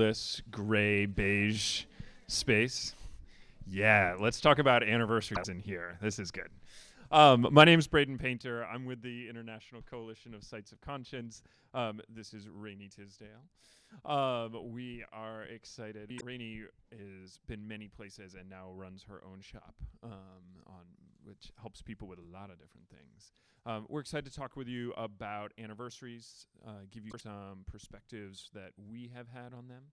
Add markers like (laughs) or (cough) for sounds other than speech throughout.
colorless gray beige space. Yeah, let's talk about anniversaries in here. This is good. Um, my name is Braden Paynter. I'm with the International Coalition of Sites of Conscience. Um, this is Rainey Tisdale. Um, we are excited. Rainey has been many places and now runs her own shop, um, on which helps people with a lot of different things. Um, we're excited to talk with you about anniversaries, uh, give you some perspectives that we have had on them.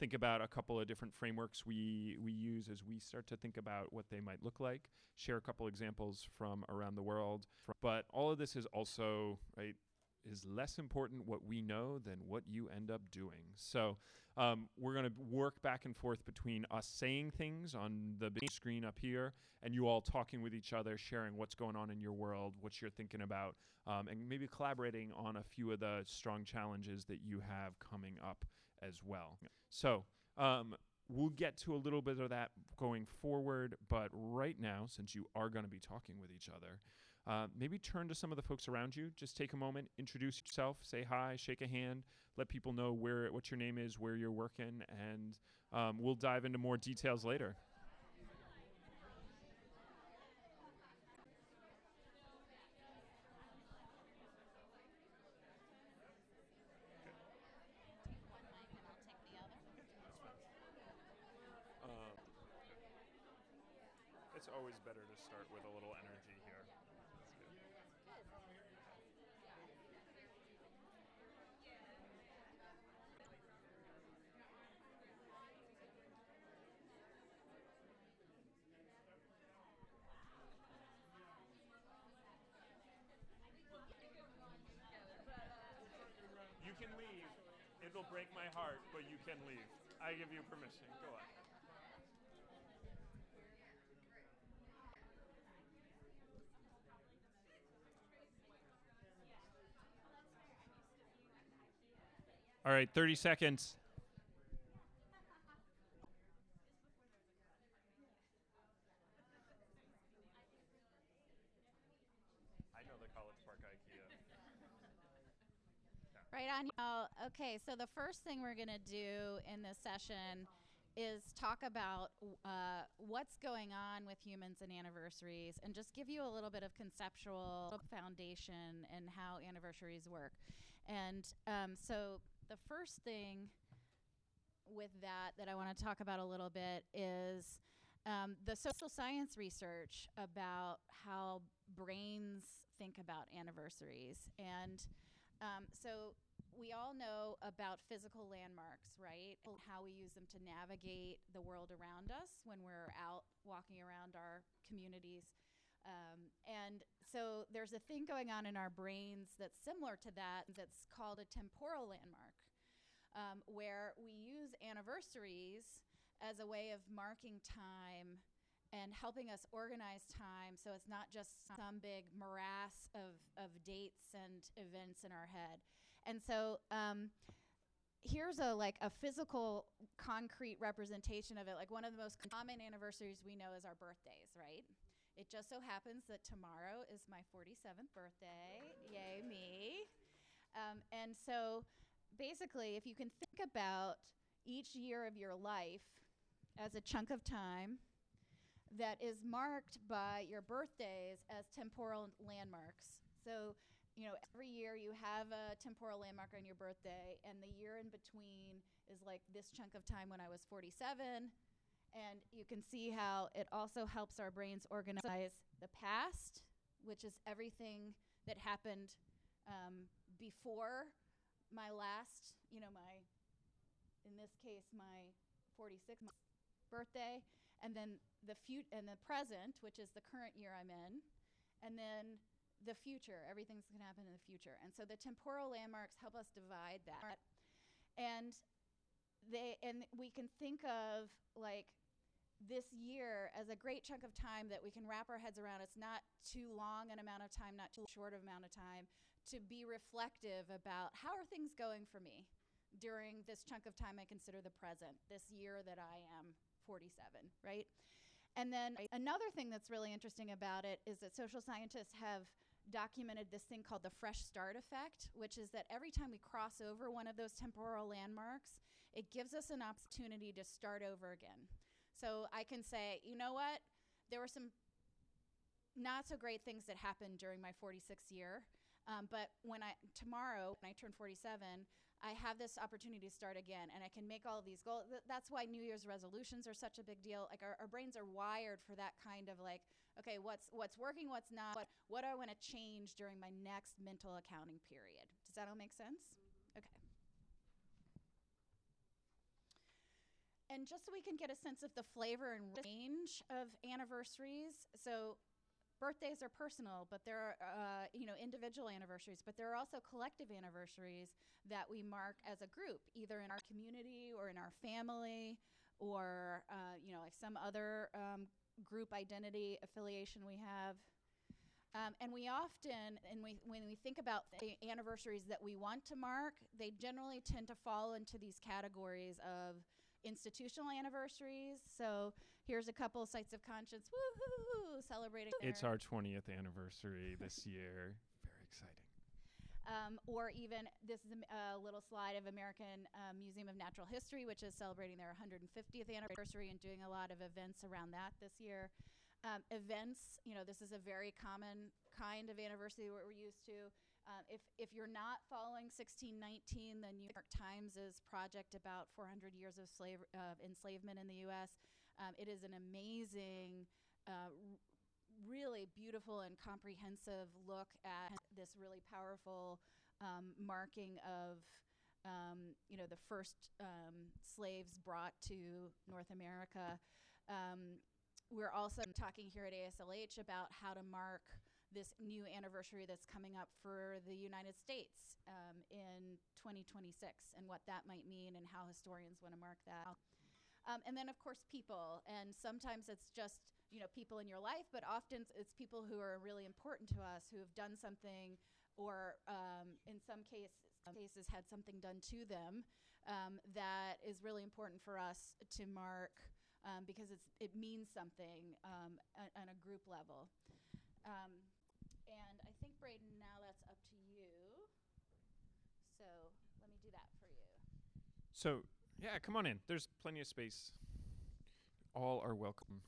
Think about a couple of different frameworks we we use as we start to think about what they might look like. Share a couple examples from around the world. But all of this is also right is less important what we know than what you end up doing. So um, we're going to work back and forth between us saying things on the big screen up here and you all talking with each other sharing what's going on in your world what you're thinking about um, and maybe collaborating on a few of the strong challenges that you have coming up as well. So um, we'll get to a little bit of that going forward, but right now, since you are going to be talking with each other, uh, maybe turn to some of the folks around you. Just take a moment, introduce yourself, say hi, shake a hand, let people know where what your name is, where you're working, and um, we'll dive into more details later. always better to start with a little energy here. You can leave. It'll break my heart, but you can leave. I give you permission. Go on. All right, 30 seconds. I know the College Park IKEA. Right on. Oh, okay, so the first thing we're going to do in this session is talk about uh, what's going on with humans and anniversaries and just give you a little bit of conceptual foundation and how anniversaries work. And um, so the first thing with that that I want to talk about a little bit is um, the social science research about how brains think about anniversaries. And um, so we all know about physical landmarks, right? How we use them to navigate the world around us when we're out walking around our communities. Um, and so there's a thing going on in our brains that's similar to that that's called a temporal landmark, um, where we use anniversaries as a way of marking time and helping us organize time so it's not just some big morass of, of dates and events in our head. And so um, here's a like a physical concrete representation of it like one of the most common anniversaries we know is our birthdays right it just so happens that tomorrow is my 47th birthday. Yay, me. Um, and so basically, if you can think about each year of your life as a chunk of time that is marked by your birthdays as temporal landmarks. So, you know, every year you have a temporal landmark on your birthday, and the year in between is like this chunk of time when I was 47 and you can see how it also helps our brains organize the past, which is everything that happened um, before my last, you know, my, in this case, my 46th birthday, and then the fut- and the present, which is the current year I'm in, and then the future. Everything's going to happen in the future. And so the temporal landmarks help us divide that. And they and we can think of like this year as a great chunk of time that we can wrap our heads around. It's not too long an amount of time, not too short of amount of time to be reflective about how are things going for me during this chunk of time I consider the present, this year that I am 47, right? And then another thing that's really interesting about it is that social scientists have documented this thing called the fresh start effect, which is that every time we cross over one of those temporal landmarks, it gives us an opportunity to start over again. So I can say, you know what? There were some not so great things that happened during my 46th year. Um, but when I tomorrow when I turn 47, I have this opportunity to start again, and I can make all of these goals. Th- that's why New Year's resolutions are such a big deal. Like our, our brains are wired for that kind of like, okay, what's what's working, what's not, what what do I want to change during my next mental accounting period? Does that all make sense? Okay. And just so we can get a sense of the flavor and range of anniversaries, so birthdays are personal, but there are uh, you know individual anniversaries, but there are also collective anniversaries that we mark as a group, either in our community or in our family, or uh, you know like some other um, group identity affiliation we have. Um, and we often, and we, when we think about the anniversaries that we want to mark, they generally tend to fall into these categories of institutional anniversaries. So here's a couple of sites of conscience, woohoo, celebrating. It's our 20th anniversary this (laughs) year. Very exciting. um, or even this is a little slide of American uh, Museum of Natural History, which is celebrating their 150th anniversary and doing a lot of events around that this year. Um, events, you know, this is a very common kind of anniversary what we're used to. Um, if if you're not following 1619, the New York Times' project about 400 years of slave of enslavement in the U.S. Um, it is an amazing. Uh, really beautiful and comprehensive look at this really powerful um, marking of um, you know the first um, slaves brought to North America. Um, we're also talking here at AASLH about how to mark this new anniversary that's coming up for the United States um, in 2026 and what that might mean and how historians want to mark that. Um, and then, of course, people. And sometimes it's just you know people in your life, but often it's- people who are really important to us who have done something, or um, in some cases, cases had something done to them um, that is really important for us to mark um, because it's it means something um, a- on a group level. Um, and I think Braden, now that's up to you. So let me do that for you. So, yeah, come on in. There's plenty of space. All are welcome.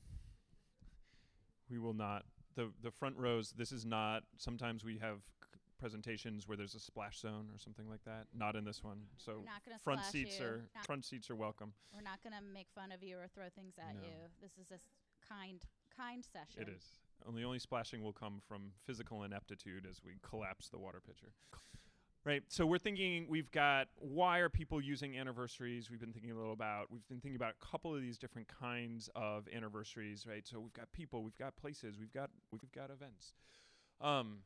We will not the the front rows. This is not. Sometimes we have c- presentations where there's a splash zone or something like that. Not in this one. So We're not gonna front splash seats you. are Not- front seats are welcome. We're not going to make fun of you or throw things at No. you. This is a s- kind, kind session. It is. And the only splashing will come from physical ineptitude as we collapse the water pitcher. (laughs) Right. So we're thinking we've got why are people using anniversaries? We've been thinking a little about we've been thinking about a couple of these different kinds of anniversaries, right? So we've got people, we've got places, we've got we've got events. Um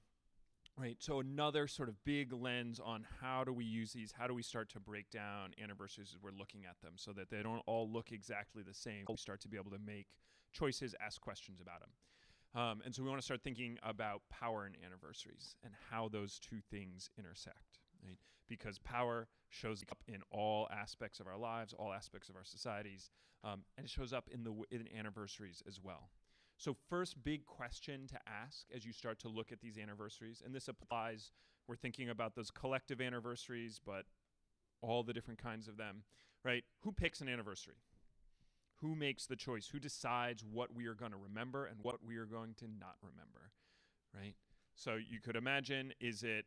Right. So another sort of big lens on how do we use these? How do we start to break down anniversaries as we're looking at them so that they don't all look exactly the same? We start to be able to make choices, ask questions about them. Um, and so we want to start thinking about power and anniversaries and how those two things intersect. Right? Because power shows up in all aspects of our lives, all aspects of our societies, um, and it shows up in the in anniversaries as well. So, first big question to ask as you start to look at these anniversaries, and this applies, we're thinking about those collective anniversaries, but all the different kinds of them, right? Who picks an anniversary? Who makes the choice? Who decides what we are going to remember and what we are going to not remember, right? So, you could imagine is it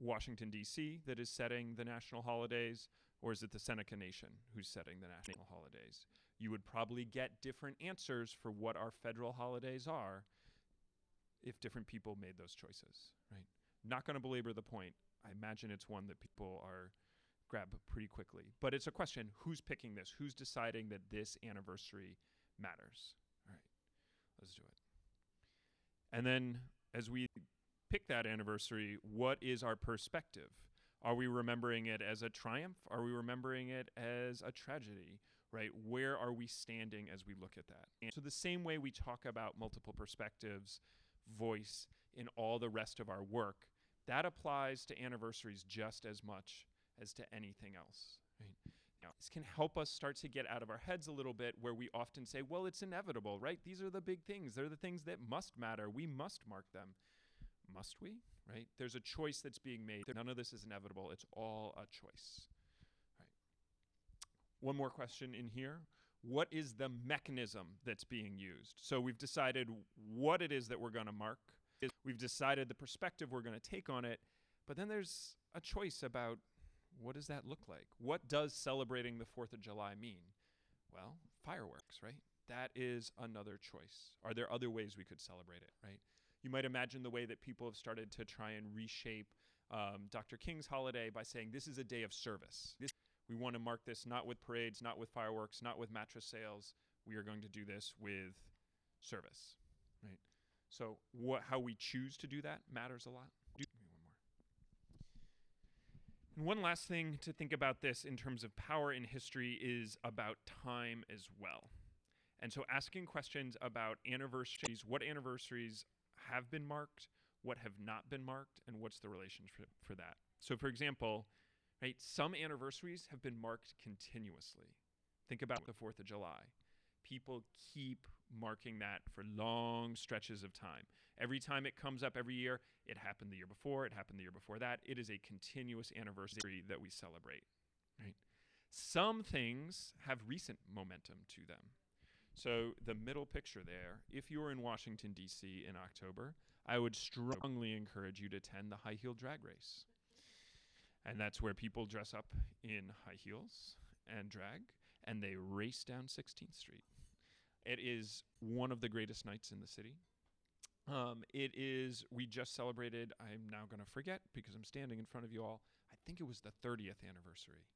Washington, D.C., that is setting the national holidays, or is it the Seneca Nation who's setting the national holidays? You would probably get different answers for what our federal holidays are if different people made those choices, right? Not going to belabor the point. I imagine it's one that people are grab pretty quickly. But it's a question who's picking this? Who's deciding that this anniversary matters? All right, let's do it. And then as we pick that anniversary, what is our perspective? Are we remembering it as a triumph? Are we remembering it as a tragedy? Right? Where are we standing as we look at that? And so, the same way we talk about multiple perspectives, voice in all the rest of our work, that applies to anniversaries just as much as to anything else. Right? Now, this can help us start to get out of our heads a little bit where we often say, well, it's inevitable, right? These are the big things. They're the things that must matter. We must mark them. Must we? Right? There's a choice that's being made. None of this is inevitable. It's all a choice. Right. one more question in here. What is the mechanism that's being used? So we've decided what it is that we're going to mark. We've decided the perspective we're going to take on it, but then there's a choice about what does that look like? What does celebrating the 4th of July mean? Well, fireworks, right? That is another choice. Are there other ways we could celebrate it, right? You might imagine the way that people have started to try and reshape um, Dr. King's holiday by saying this is a day of service. This, we want to mark this not with parades, not with fireworks, not with mattress sales. We are going to do this with service, right? So, what, how we choose to do that matters a lot. One last thing to think about this in terms of power in history is about time as well. And so, asking questions about anniversaries, what anniversaries have been marked, what have not been marked, and what's the relationship for that. So, for example, right, some anniversaries have been marked continuously. Think about the 4th of July. People keep marking that for long stretches of time. Every time it comes up every year, it happened the year before, it happened the year before that. It is a continuous anniversary that we celebrate, right? Some things have recent momentum to them. So, the middle picture there, if you're in Washington, D.C. in October, I would strongly encourage you to attend the high heel drag race. And that's where people dress up in high heels and drag, and they race down 16th Street. It is one of the greatest nights in the city. Um, it is, we just celebrated, I'm now going to forget because I'm standing in front of you all. I think it was the 30th anniversary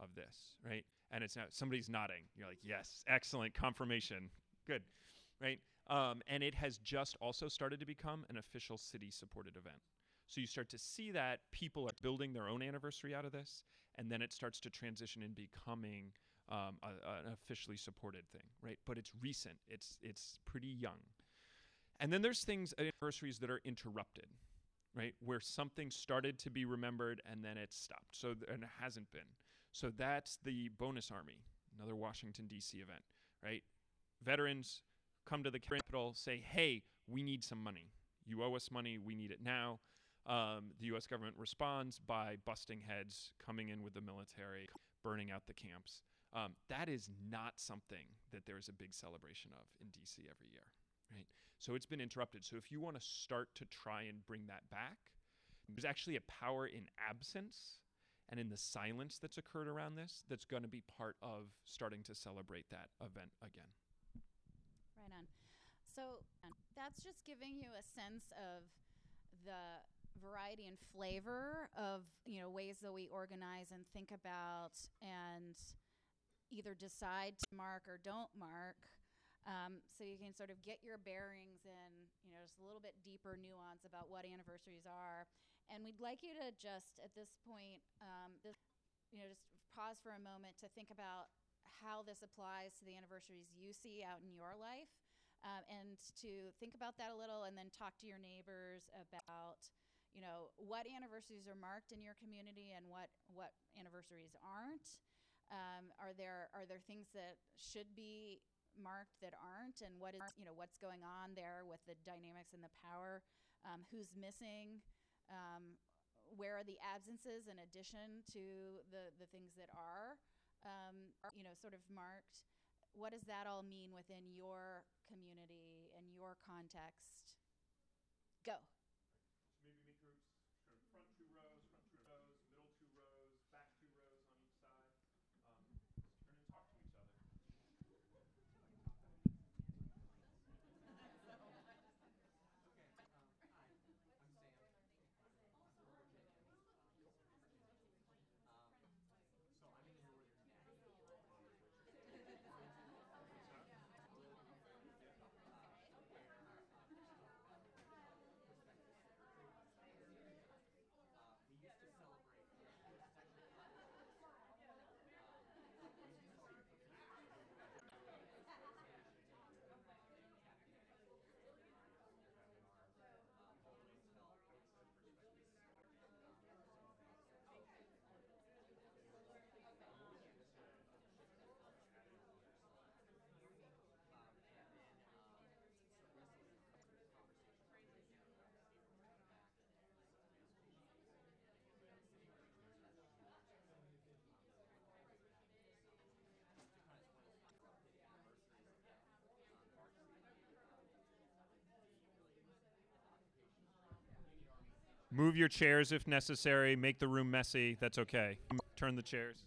of this, right? And it's now somebody's nodding. You're like, yes, excellent confirmation. Good, right? Um, and it has just also started to become an official city supported event. So you start to see that people are building their own anniversary out of this, and then it starts to transition in becoming um, a, an officially supported thing, right? But it's recent. It's it's pretty young. And then there's things anniversaries that are interrupted, right? Where something started to be remembered and then it stopped. So and it hasn't been. So that's the bonus army, another Washington D.C. event, right? Veterans come to the Capitol, say, "Hey, we need some money. You owe us money. We need it now." Um, the U.S. government responds by busting heads, coming in with the military, burning out the camps. Um, that is not something that there is a big celebration of in DC every year, right? So it's been interrupted. So if you want to start to try and bring that back, there's actually a power in absence and in the silence that's occurred around this that's going to be part of starting to celebrate that event again. Right on. So that's just giving you a sense of the variety and flavor of you know ways that we organize and think about and either decide to mark or don't mark. Um, so you can sort of get your bearings in, you know, just a little bit deeper nuance about what anniversaries are. And we'd like you to just at this point, um, this, you know, just pause for a moment to think about how this applies to the anniversaries you see out in your life, um, and to think about that a little, and then talk to your neighbors about, you know, what anniversaries are marked in your community and what what anniversaries aren't. Um, are there are there things that should be marked that aren't, and what is you know what's going on there with the dynamics and the power? Um, who's missing? Um, where are the absences in addition to the, the things that are, um, you know, sort of marked? What does that all mean within your community and your context? Go. Move your chairs if necessary. Make the room messy. That's okay. Turn the chairs.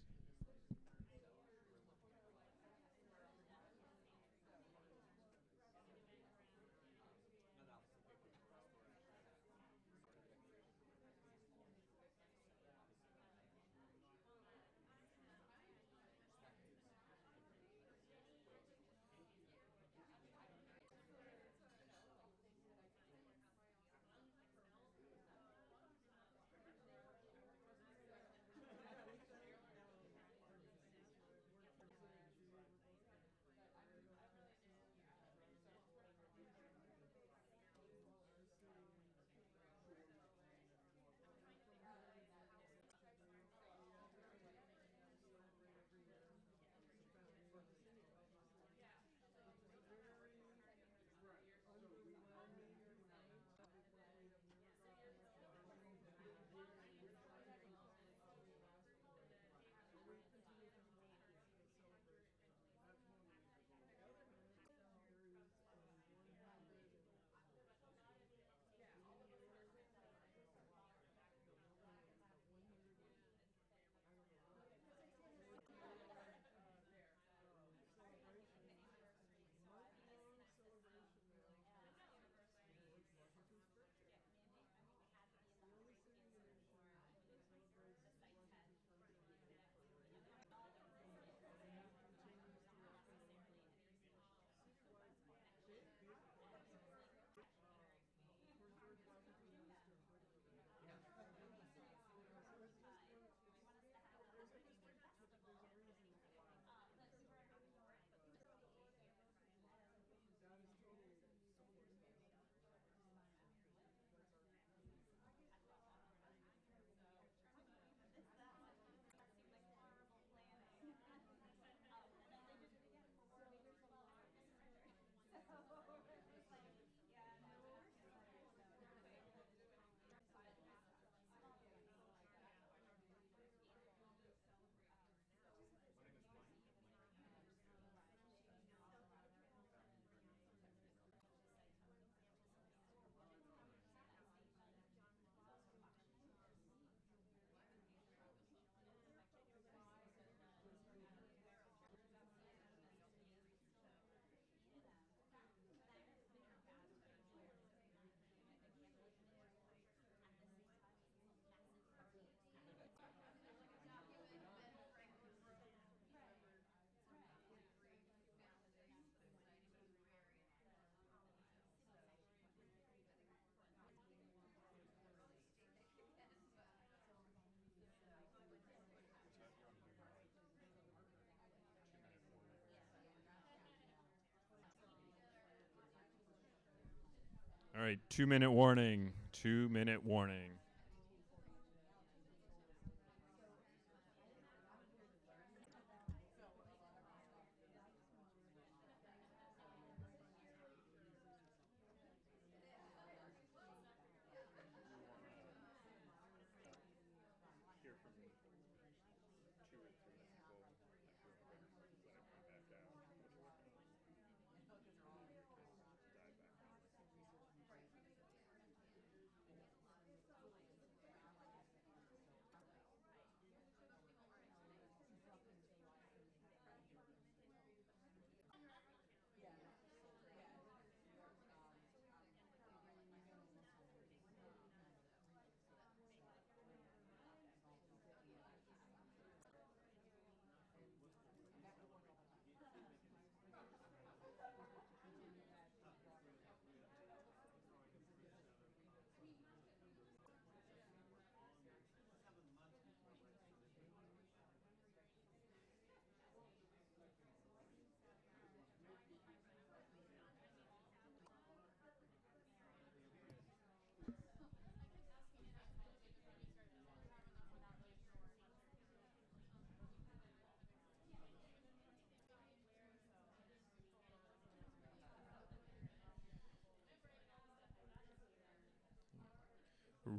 right, two minute warning. Two minute warning.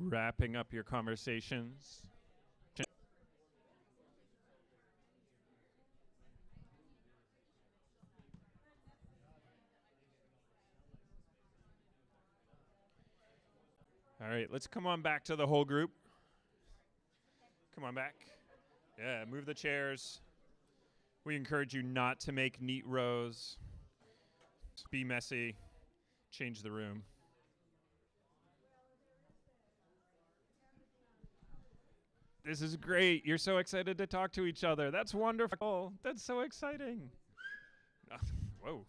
wrapping up your conversations. All right, let's come on back to the whole group. Come on back. Yeah, move the chairs. We encourage you not to make neat rows. Be messy. Change the room. This is great. You're so excited to talk to each other. That's wonderful. That's so exciting. (laughs) Whoa.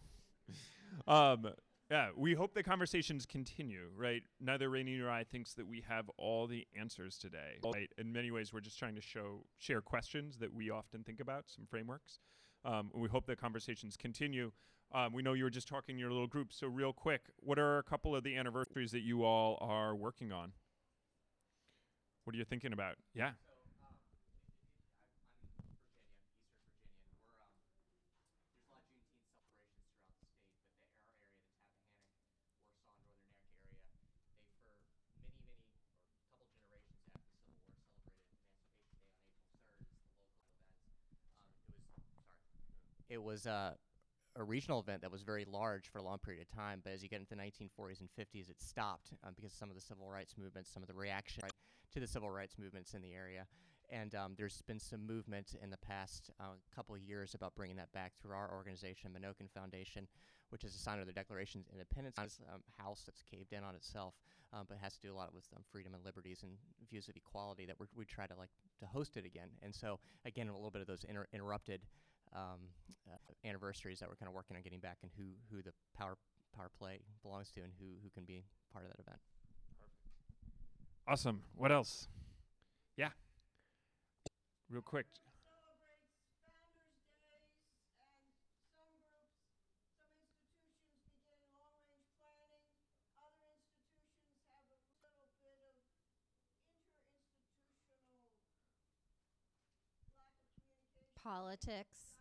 Um, yeah, we hope the conversations continue, right? Neither Rainey nor I thinks that we have all the answers today. Right? In many ways, we're just trying to show share questions that we often think about, some frameworks. Um, we hope the conversations continue. Um, we know you were just talking in your little group, so real quick, what are a couple of the anniversaries that you all are working on? What are you thinking about? Yeah. it was uh, a regional event that was very large for a long period of time. But as you get into the 1940s and 50s, it stopped um, because some of the civil rights movements, some of the reaction to the civil rights movements in the area. And um, there's been some movement in the past uh, couple of years about bringing that back through our organization, Menokin Foundation, which is a sign of the Declaration of Independence. Um, house that's caved in on itself, um, but has to do a lot with um, freedom and liberties and views of equality that we try to like to host it again. And so again, a little bit of those inter- interrupted um, uh, anniversaries that we're kind of working on getting back and who who the power power play belongs to and who who can be part of that event. Awesome. What else? Yeah. Real quick. Politics.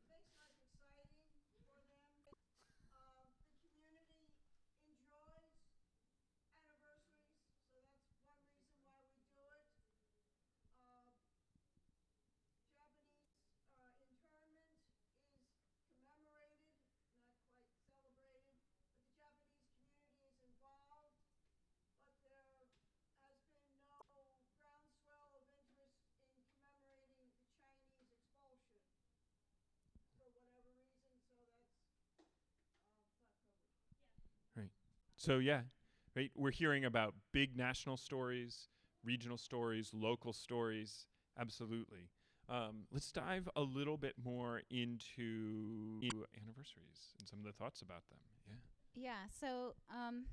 So yeah, right. We're hearing about big national stories, regional stories, local stories. Absolutely. Um, let's dive a little bit more into anniversaries and some of the thoughts about them. Yeah. Yeah. So. Um,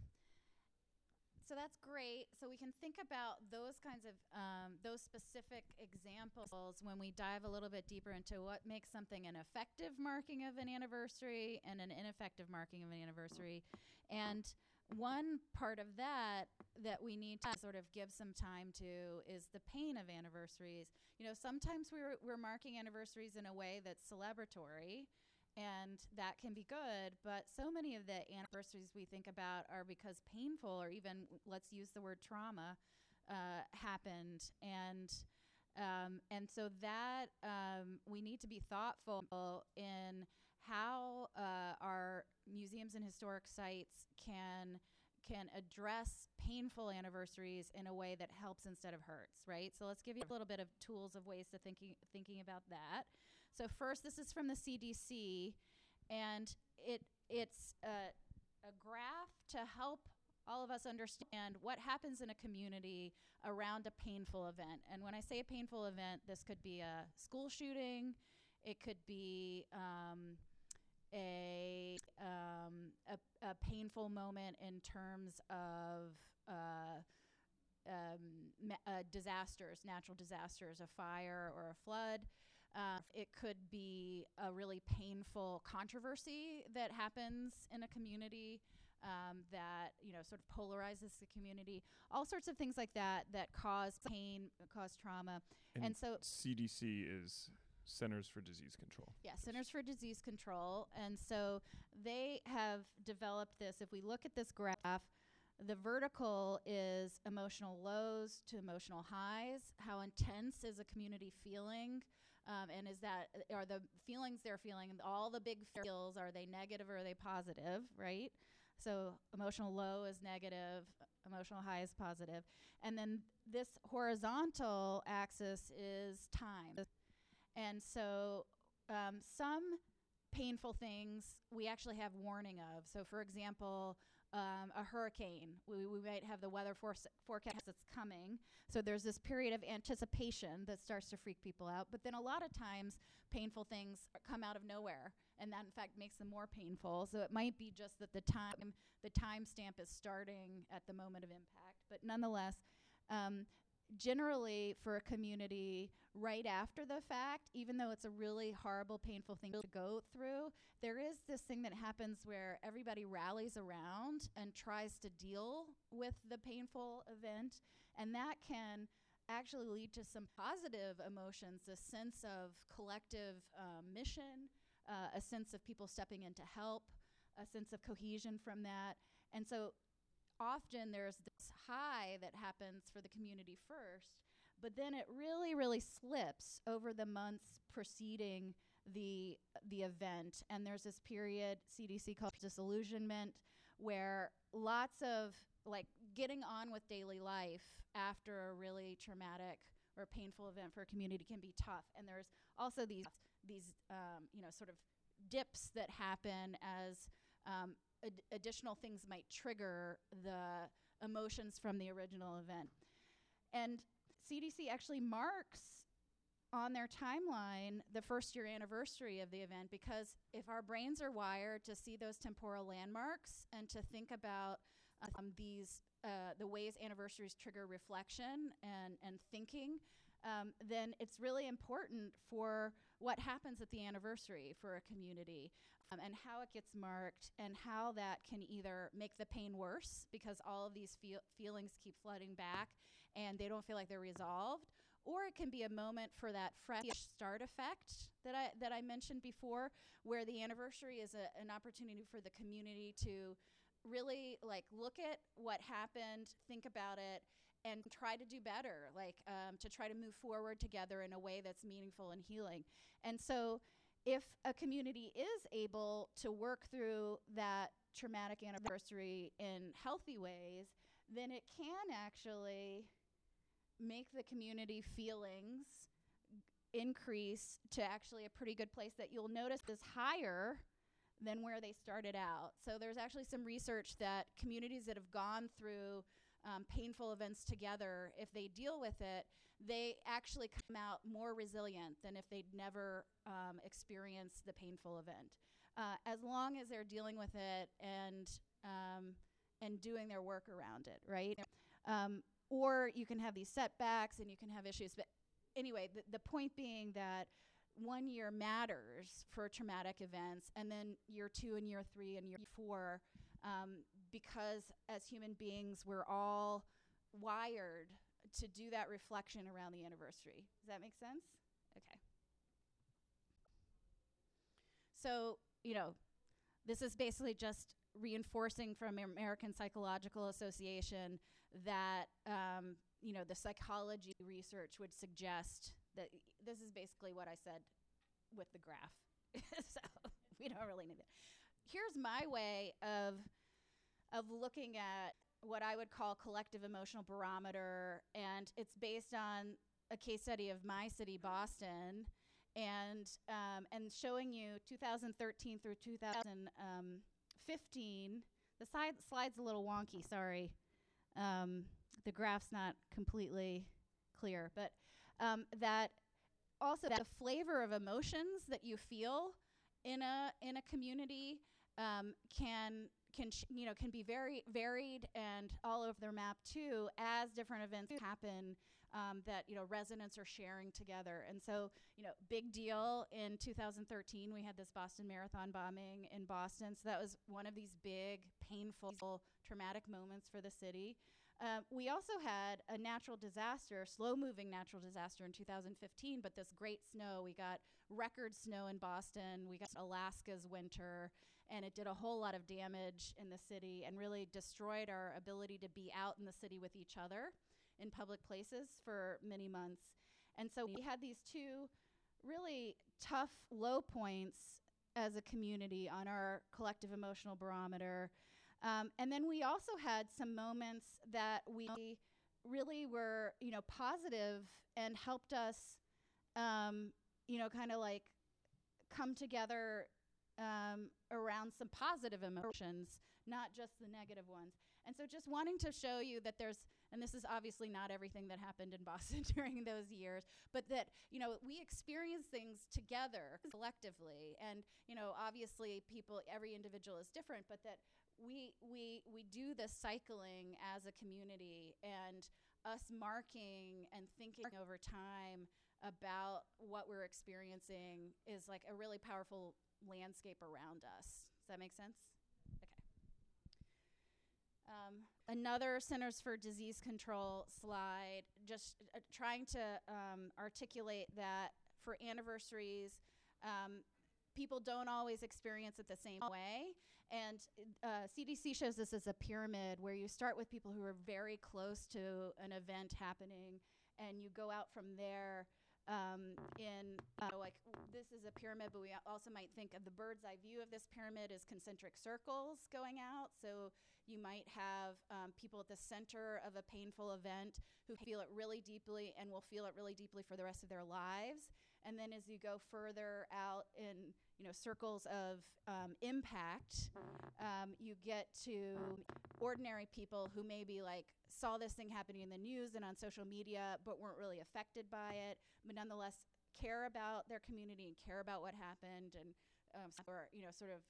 so that's great. So we can think about those kinds of um, those specific examples when we dive a little bit deeper into what makes something an effective marking of an anniversary and an ineffective marking of an anniversary, and one part of that that we need to sort of give some time to is the pain of anniversaries. You know, sometimes we're we're marking anniversaries in a way that's celebratory and that can be good, but so many of the anniversaries we think about are because painful or even let's use the word trauma uh, happened and um, and so that um, we need to be thoughtful in how uh, our museums and historic sites can can address painful anniversaries in a way that helps instead of hurts, right? So let's give you a little bit of tools of ways to thinking thinking about that. So first, this is from the CDC, and it it's a, a graph to help all of us understand what happens in a community around a painful event. And when I say a painful event, this could be a school shooting, it could be um, a, um, a, a painful moment in terms of uh, um, ma- uh, disasters, natural disasters, a fire or a flood. Uh, it could be a really painful controversy that happens in a community um, that you know sort of polarizes the community. All sorts of things like that that cause pain, cause trauma, and, and so CDC is Centers for Disease Control. Yeah, Centers for Disease Control. And so they have developed this. If we look at this graph, the vertical is emotional lows to emotional highs. How intense is a community feeling? Um, and is that are the feelings they're feeling all the big feels are they negative or are they positive right So emotional low is negative, emotional high is positive. And then this horizontal axis is time. And so um, some painful things we actually have warning of. So, for example, um, a hurricane, we, we might have the weather force forecast that's coming. So, there's this period of anticipation that starts to freak people out. But then a lot of times, painful things come out of nowhere. And that, in fact, makes them more painful. So, it might be just that the time, the time stamp is starting at the moment of impact. But nonetheless, um, generally for a community right after the fact, even though it's a really horrible, painful thing to go through, there is this thing that happens where everybody rallies around and tries to deal with the painful event. And that can actually lead to some positive emotions a sense of collective uh, mission, uh, a sense of people stepping in to help, a sense of cohesion from that. And so often there's this high that happens for the community first, but then it really, really slips over the months preceding the the event. And there's this period CDC calls disillusionment, where lots of like getting on with daily life after a really traumatic or painful event for a community can be tough. And there's also these these um, you know sort of dips that happen as um, ad- additional things might trigger the emotions from the original event. And CDC actually marks on their timeline the first year anniversary of the event because if our brains are wired to see those temporal landmarks and to think about um, these uh, the ways anniversaries trigger reflection and and thinking um, then it's really important for what happens at the anniversary for a community um, and how it gets marked and how that can either make the pain worse because all of these feel- feelings keep flooding back and they don't feel like they're resolved or it can be a moment for that fresh start effect that I that I mentioned before where the anniversary is a, an opportunity for the community to really like look at what happened think about it and try to do better like um, to try to move forward together in a way that's meaningful and healing and so if a community is able to work through that traumatic anniversary in healthy ways, then it can actually make the community feelings increase to actually a pretty good place that you'll notice is higher than where they started out. So there's actually some research that communities that have gone through um, painful events together, if they deal with it, they actually come out more resilient than if they'd never um, experienced the painful event. Uh, as long as they're dealing with it and um, and doing their work around it, right? Um, or you can have these setbacks and you can have issues. But anyway, the, the point being that one year matters for traumatic events, and then year two and year three and year four, um, because as human beings, we're all wired to do that reflection around the anniversary. Does that make sense? Okay. So, you know, this is basically just reinforcing from American Psychological Association that, um, you know, the psychology research would suggest that this is basically what I said with the graph. (laughs) so we don't really need it. Here's my way of of looking at what I would call collective emotional barometer, and it's based on a case study of my city, Boston, and um, and showing you 2013 through 2015. The side slide's a little wonky. Sorry, um, the graph's not completely clear, but um, that also that the flavor of emotions that you feel in a in a community um, can can you know can be very varied and all over their map too as different events happen um, that you know residents are sharing together. And so you know big deal in 2013 we had this boston marathon bombing in boston. So that was one of these big painful traumatic moments for the city. Uh, we also had a natural disaster, slow moving natural disaster in 2015, but this great snow. We got record snow in Boston, we got Alaska's winter, and it did a whole lot of damage in the city and really destroyed our ability to be out in the city with each other in public places for many months. And so we had these two really tough low points as a community on our collective emotional barometer. Um, and then we also had some moments that we really were, you know, positive and helped us, um, you know, kind of like come together um, around some positive emotions, not just the negative ones. And so, just wanting to show you that there's, and this is obviously not everything that happened in (laughs) Boston during those years, but that, you know, we experience things together collectively. And, you know, obviously people, every individual is different, but that we, we, we do this cycling as a community and us marking and thinking over time about what we're experiencing is like a really powerful landscape around us. Does that make sense? Um, another Centers for Disease Control slide, just uh, trying to um, articulate that for anniversaries, um, people don't always experience it the same way. And uh, CDC shows this as a pyramid where you start with people who are very close to an event happening, and you go out from there um, in uh, like this is a pyramid, but we also might think of the bird's eye view of this pyramid as concentric circles going out. So you might have um, people at the center of a painful event who feel it really deeply and will feel it really deeply for the rest of their lives. And then as you go further out in you know circles of um, impact, um, you get to ordinary people who maybe like saw this thing happening in the news and on social media, but weren't really affected by it, but nonetheless care about their community and care about what happened and um, or you know sort of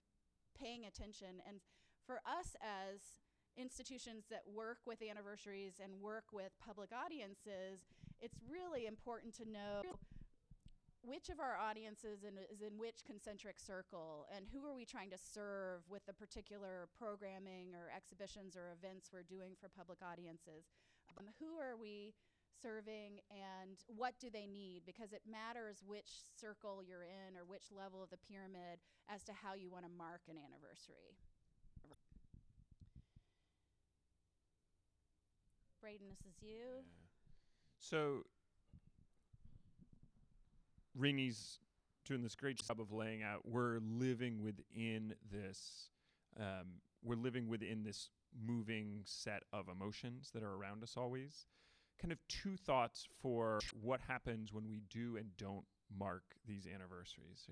paying attention. And for us as institutions that work with anniversaries and work with public audiences, it's really important to know which of our audiences in, is in which concentric circle and who are we trying to serve with the particular programming or exhibitions or events we're doing for public audiences um, who are we serving and what do they need because it matters which circle you're in or which level of the pyramid as to how you want to mark an anniversary Braden, this is you. Yeah. So Rainey's doing this great job of laying out we're living within this um, we're living within this moving set of emotions that are around us always. Kind of two thoughts for what happens when we do and don't mark these anniversaries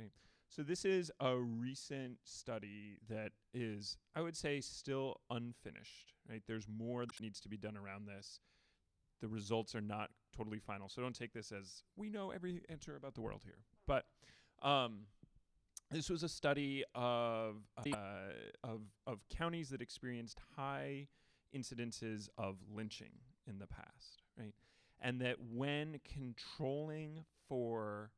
so this is a recent study that is i would say still unfinished right? There's more that needs to be done around this the results are not totally final. So don't take this as we know every answer about the world here. But um, this was a study of uh, of of counties that experienced high incidences of lynching in the past, right? And that when controlling for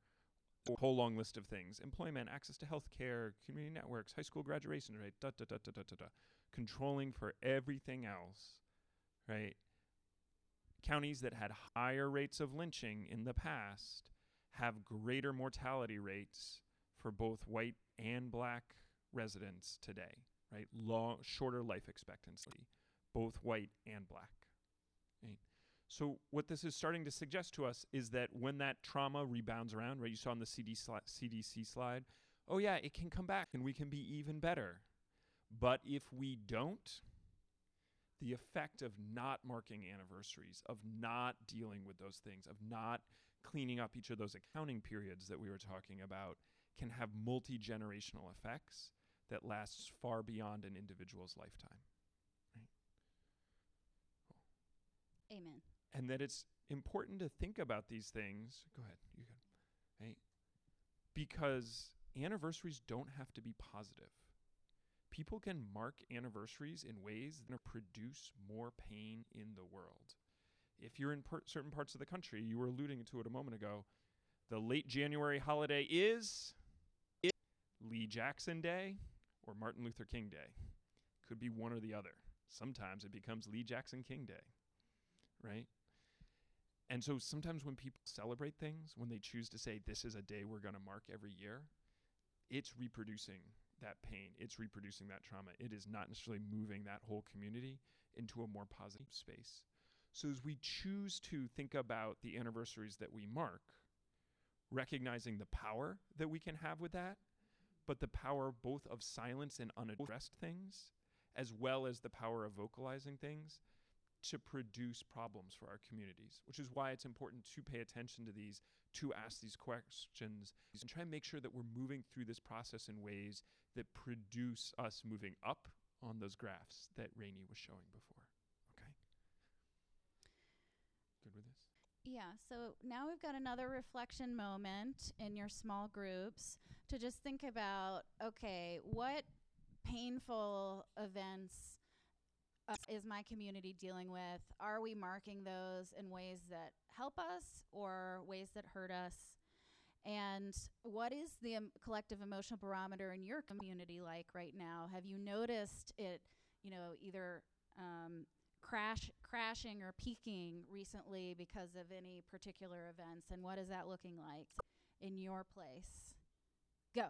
a whole long list of things employment, access to health care, community networks, high school graduation rate, da, da, da, da, da, da, da, controlling for everything else, right? Counties that had higher rates of lynching in the past have greater mortality rates for both white and black residents today, right? Long, shorter life expectancy, both white and black. Right? So what this is starting to suggest to us is that when that trauma rebounds around, right? You saw on the CD CDC slide, oh yeah, it can come back and we can be even better. But if we don't, the effect of not marking anniversaries, of not dealing with those things, of not cleaning up each of those accounting periods that we were talking about can have multi generational effects that lasts far beyond an individual's lifetime. Right? Amen. And that it's important to think about these things. Go ahead, you go. Right? Because anniversaries don't have to be positive people can mark anniversaries in ways that produce more pain in the world. If you're in per- certain parts of the country, you were alluding to it a moment ago, the late January holiday is Lee Jackson Day or Martin Luther King Day. Could be one or the other. Sometimes it becomes Lee Jackson King Day, right? And so sometimes when people celebrate things, when they choose to say, this is a day we're going to mark every year, it's reproducing that pain. It's reproducing that trauma. It is not necessarily moving that whole community into a more positive space. So as we choose to think about the anniversaries that we mark, recognizing the power that we can have with that, but the power both of silence and unaddressed things, as well as the power of vocalizing things to produce problems for our communities, which is why it's important to pay attention to these, to ask these questions, and try and make sure that we're moving through this process in ways that produce us moving up on those graphs that Rainey was showing before. Okay? Good with this? Yeah, so now we've got another reflection moment in your small groups to just think about okay, what painful events uh, is my community dealing with? Are we marking those in ways that help us or ways that hurt us? And what is the um, collective emotional barometer in your community like right now? Have you noticed it, you know, either um, crash crashing or peaking recently because of any particular events? And what is that looking like in your place? Go.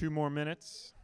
Two more minutes.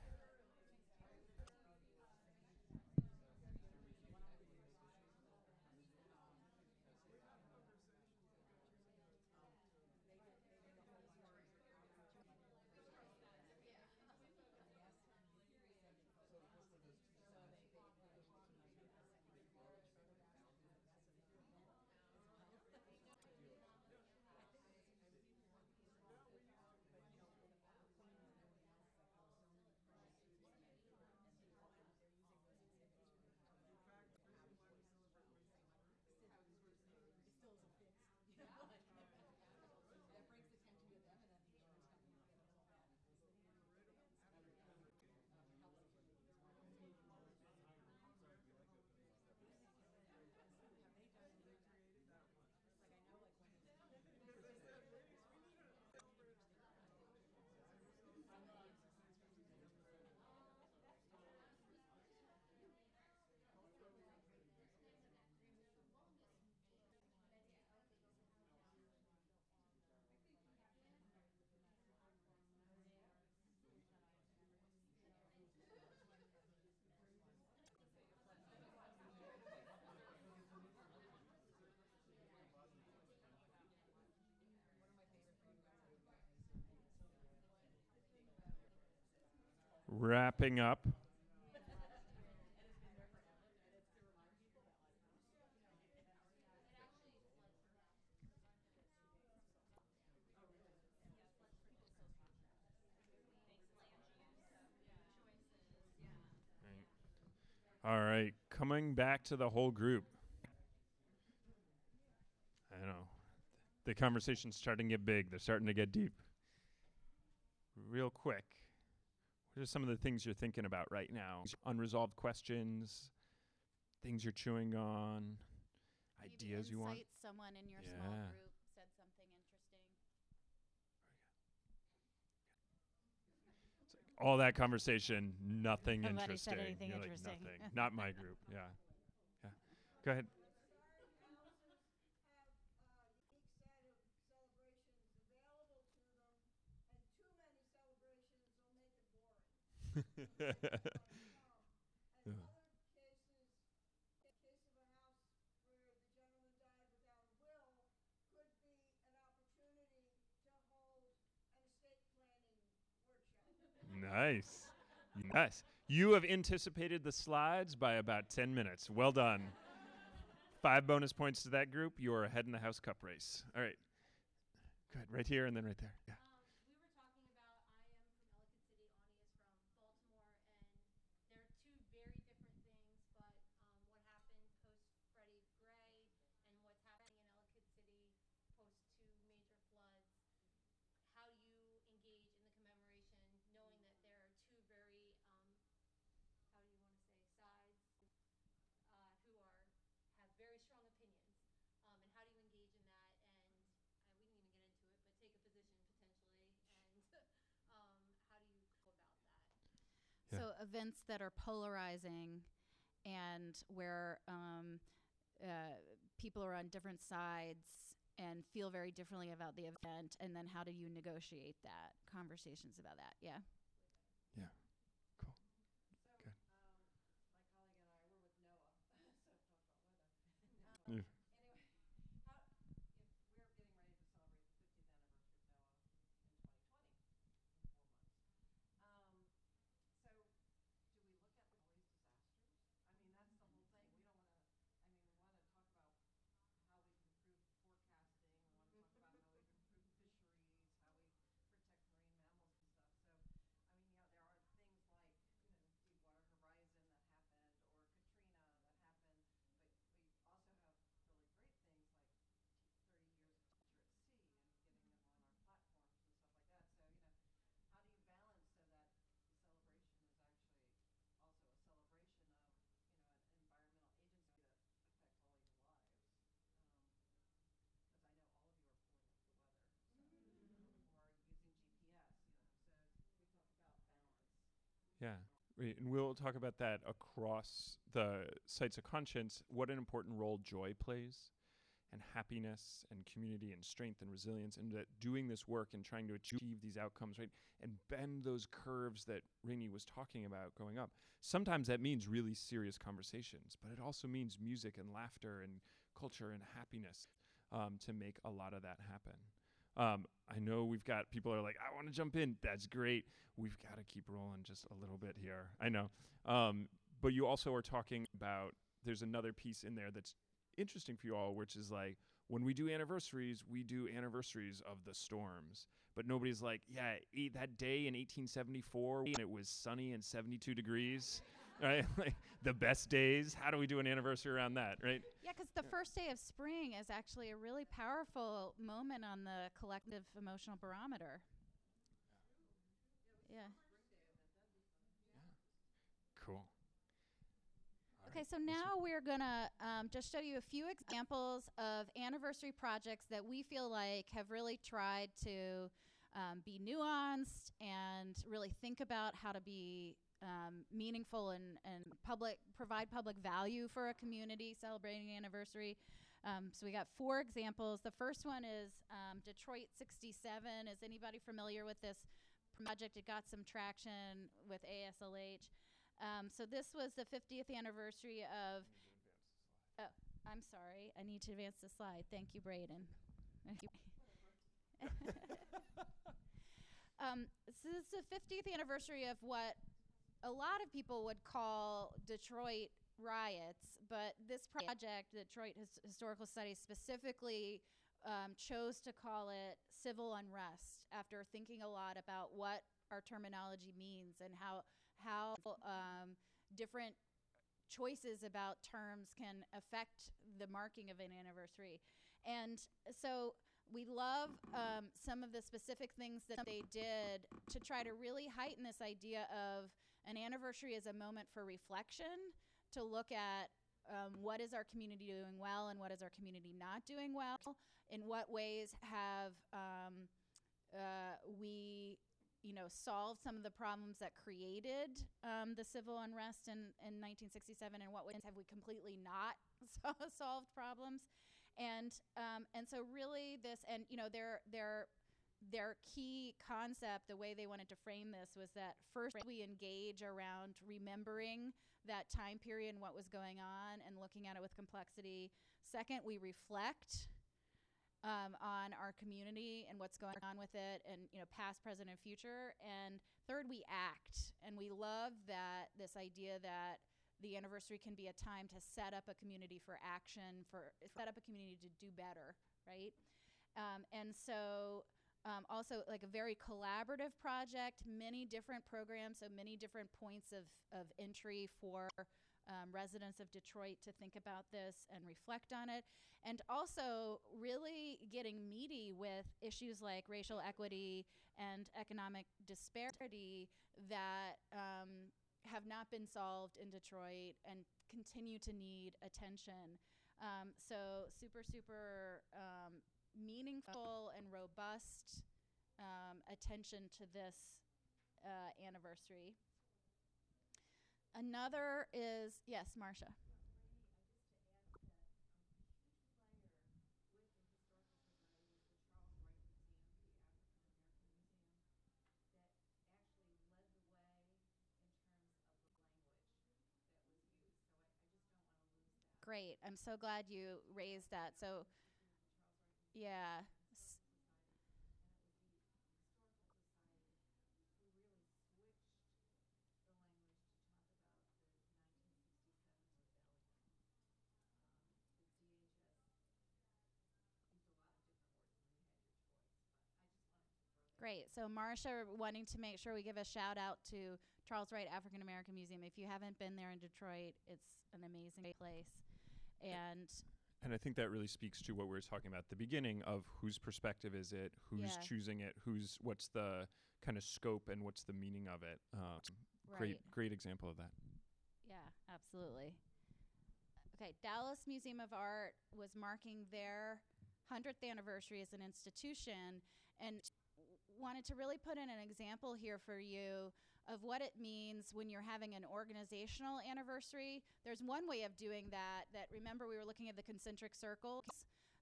Wrapping up. All right, coming back to the whole group. I know. The conversation's starting to get big. They're starting to get deep. Real quick, what are some of the things you're thinking about right now? Unresolved questions, things you're chewing on, Maybe ideas you want? insight Someone in your small group said something interesting. All that conversation, nothing Nobody interesting. said anything You're like, interesting. nothing. Not my group. (laughs) Yeah. Yeah. Go ahead. Nice. Nice. You have anticipated the slides by about 10 minutes. Well done. Five bonus points to that group. You are ahead in the house cup race. All right. Good. Right here and then right there. Yeah. Um, we were talking about I am from Ellicott City, Ani is from Baltimore, and they're two very different things. But um, what happened post Freddie Gray and what's happening in Ellicott City post two major floods, how do you engage in the commemoration, knowing that there are two very, um, how do you want to say, sides uh, who are have very strong opinions, um, and how do you engage in that? And uh, we didn't even get into it, but take a position potentially, and um, how do you go about that? Yeah. Events that are polarizing and where um, uh, people are on different sides and feel very differently about the event, and then how do you negotiate that? Conversations about that. Yeah. Cool. Good. my colleague and I were with NOAA, so talk about weather. Yeah. Anyway, how, if we're getting ready to celebrate the 50th anniversary of NOAA in 2020, in four months. Um, so, do we look at always disasters? I mean, that's the whole thing. We don't want to. I mean, we want to talk about how we've improved forecasting. We want to talk about how we've improved fisheries, how we protect marine mammals and stuff. So, I mean, yeah, there are things like you know Deepwater Horizon that happened or Katrina that happened, but we also have really great things like t- 30 years of teacher at sea and getting them on our platforms and stuff like that. So, you know, how do you balance so that the celebration is actually also a celebration of, you know, an environmental agency that affects all your lives? Because I know all of you are pulling up the weather, so, or using GPS, you know, so we talk about balance. Yeah. Right. And we'll talk about that across the sites of conscience, what an important role joy plays and happiness and community and strength and resilience and that doing this work and trying to achieve these outcomes right and bend those curves that Rainey was talking about going up sometimes that means really serious conversations but it also means music and laughter and culture and happiness um, to make a lot of that happen um, I know we've got people are like, I want to jump in. That's great. We've got to keep rolling just a little bit here. I know. Um, but you also are talking about there's another piece in there that's interesting for you all, which is like when we do anniversaries, we do anniversaries of the storms. But nobody's like, yeah, that day in 1874 when it was sunny and 72 degrees, right? (laughs) like the best days. How do we do an anniversary around that, right? Yeah, because the first day of spring is actually a really powerful moment on the collective emotional barometer. Yeah. Cool. Okay, so now we're gonna um, just show you a few examples of anniversary projects that we feel like have really tried to um, be nuanced and really think about how to be um, meaningful and, and public provide public value for a community celebrating an anniversary. Um, so we got four examples. The first one is um, Detroit 67. Is anybody familiar with this project? It got some traction with AASLH. Um, so this was the 50th anniversary of. Oh, I'm sorry. I need to advance the slide. Thank you, Braden. Thank (laughs) (laughs) you. um, so this is the 50th anniversary of what a lot of people would call Detroit riots, but this project, Detroit His- Historical Society, specifically um, chose to call it civil unrest after thinking a lot about what our terminology means and how how um, different choices about terms can affect the marking of an anniversary. And so we love um, some of the specific things that they did to try to really heighten this idea of an anniversary is a moment for reflection, to look at um, what is our community doing well and what is our community not doing well. In what ways have um, uh, we you know, solved some of the problems that created um, the civil unrest in, in 1967, and what ways have we completely not (laughs) solved problems? And um, and so really this, and you know, there their their key concept, the way they wanted to frame this, was that first we engage around remembering that time period and what was going on, and looking at it with complexity. Second, we reflect um, on our community and what's going on with it and you know past present and future. And third we act. And we love that this idea that the anniversary can be a time to set up a community for action for set up a community to do better right? Um, and so um, also like a very collaborative project many different programs so many different points of, of entry for um, residents of Detroit to think about this and reflect on it. And also, really getting meaty with issues like racial equity and economic disparity that um, have not been solved in Detroit and continue to need attention. Um, so, super, super um, meaningful and robust um, attention to this uh, anniversary. Another is yes, Marcia. Great. I'm so glad you raised that. So, yeah. Great. So, Marsha, wanting to make sure we give a shout out to Charles Wright African American Museum. If you haven't been there in Detroit, it's an amazing place. And And I think that really speaks to what we were talking about at the beginning of whose perspective is it, who's Yeah. choosing it, who's what's the kind of scope and what's the meaning of it. Um, Right. Great, great example of that. Yeah, absolutely. Okay, Dallas Museum of Art was marking their 100th anniversary as an institution and wanted to really put in an example here for you of what it means when you're having an organizational anniversary. There's one way of doing that that remember we were looking at the concentric circles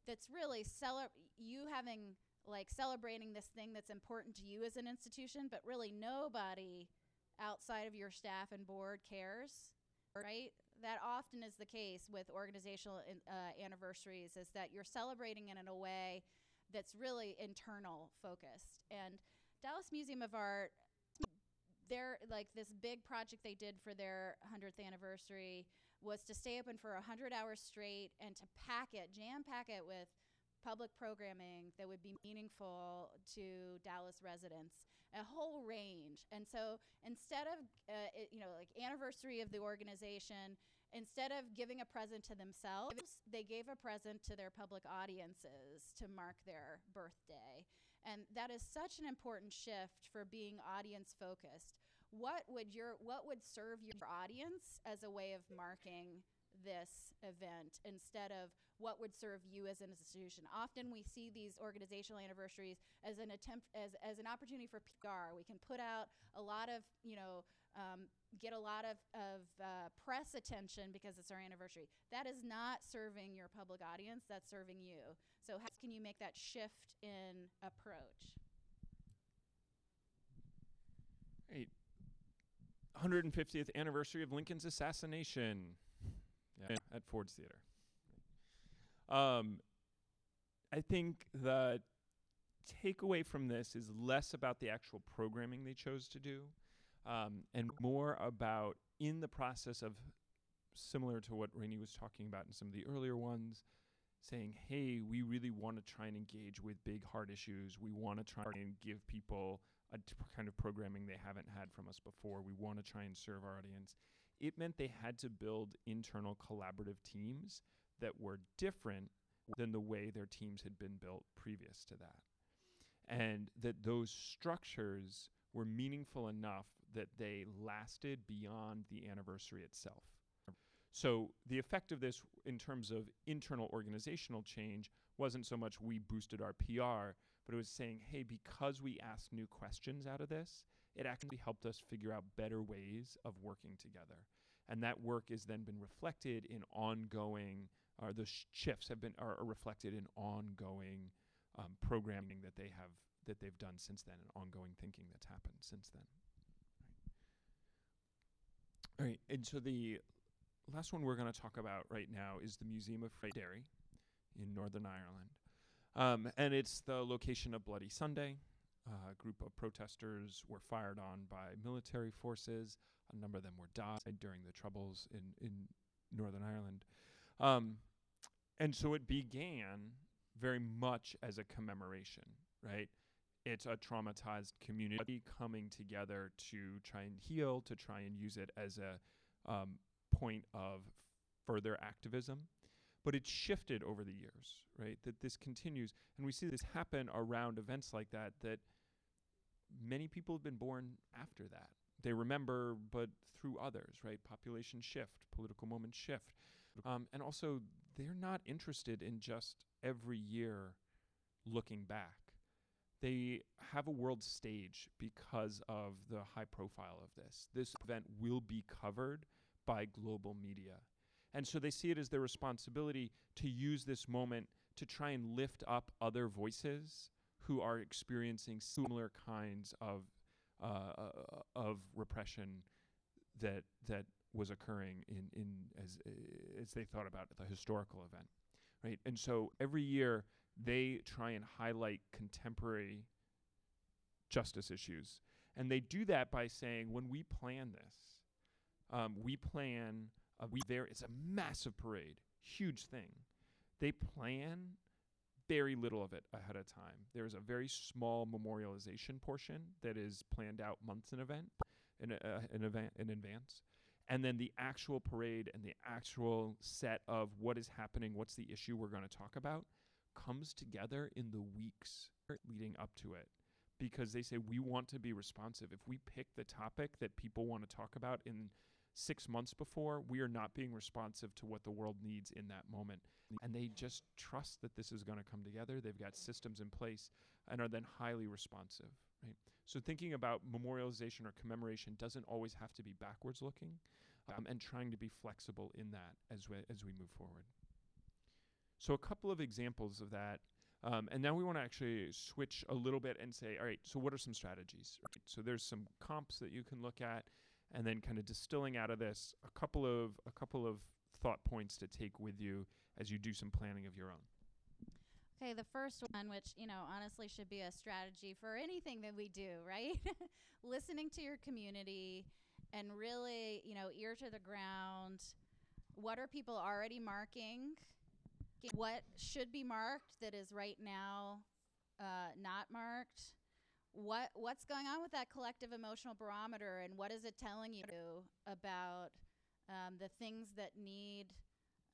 that's really cele- you having like celebrating this thing that's important to you as an institution, but really nobody outside of your staff and board cares, right? That often is the case with organizational uh, anniversaries, is that you're celebrating it in a way that's really internal focused. And Dallas Museum of Art, their like this big project they did for their 100th anniversary was to stay open for 100 hours straight and to pack it, jam pack it with public programming that would be meaningful to Dallas residents, a whole range. And so instead of, uh, it, you know, like anniversary of the organization, instead of giving a present to themselves, they gave a present to their public audiences to mark their birthday. And that is such an important shift for being audience focused. What would your what would serve your audience as a way of marking this event instead of what would serve you as an institution. Often we see these organizational anniversaries as an attempt as, as an opportunity for PR. We can put out a lot of, you know, um, get a lot of, of uh, press attention because it's our anniversary. That is not serving your public audience, that's serving you. So how can you make that shift in approach? Right. 150th anniversary of Lincoln's assassination. Yeah, at Ford's Theater. Um, I think the takeaway from this is less about the actual programming they chose to do, um, and more about in the process of similar to what Rainey was talking about in some of the earlier ones, saying, "Hey, we really want to try and engage with big hard issues. We want to try and give people a t- kind of programming they haven't had from us before. We want to try and serve our audience." It meant they had to build internal collaborative teams that were different than the way their teams had been built previous to that. And that those structures were meaningful enough that they lasted beyond the anniversary itself. So the effect of this in terms of internal organizational change wasn't so much we boosted our PR, but it was saying, hey, because we asked new questions out of this, it actually helped us figure out better ways of working together. And that work has then been reflected in ongoing, or the shifts have been are, are reflected in ongoing um, programming that they have that they've done since then, and ongoing thinking that's happened since then. All right, and so the last one we're going to talk about right now is the Museum of Free Derry in Northern Ireland. Um, and it's the location of Bloody Sunday. Uh, a group of protesters were fired on by military forces. A number of them were died during the troubles in, in Northern Ireland. Um, and so it began very much as a commemoration, right? It's a traumatized community coming together to try and heal, to try and use it as a um, point of further activism. But it's shifted over the years, right? That this continues. And we see this happen around events like that, that many people have been born after that. They remember, but through others, right? Population shift, political moment shift. Um, and also, they're not interested in just every year looking back. They have a world stage because of the high profile of this. This event will be covered by global media. And so they see it as their responsibility to use this moment to try and lift up other voices who are experiencing similar kinds of uh, uh, of repression that that was occurring in in as as they thought about the historical event, right? And so every year they try and highlight contemporary justice issues, and they do that by saying when we plan this, um, we plan we there. It's a massive parade, huge thing. They plan very little of it ahead of time. There's a very small memorialization portion that is planned out months in event, in, uh, in, event, in advance. And then the actual parade and the actual set of what is happening, what's the issue we're going to talk about, comes together in the weeks leading up to it. Because they say we want to be responsive. If we pick the topic that people want to talk about in six months before, we are not being responsive to what the world needs in that moment. And they just trust that this is going to come together. They've got systems in place and are then highly responsive. Right? So thinking about memorialization or commemoration doesn't always have to be backwards looking, um, and trying to be flexible in that as we as we move forward. So, a couple of examples of that. Um, and now we want to actually switch a little bit and say, all right, so what are some strategies? So, there's some comps that you can look at, and then kind of distilling out of this a couple of a couple of thought points to take with you as you do some planning of your own. Okay, the first one, which, you know, honestly should be a strategy for anything that we do, right? (laughs) Listening to your community and really, you know, ear to the ground. What are people already marking? What should be marked that is right now uh, not marked? What what's going on with that collective emotional barometer, and what is it telling you about um, the things that need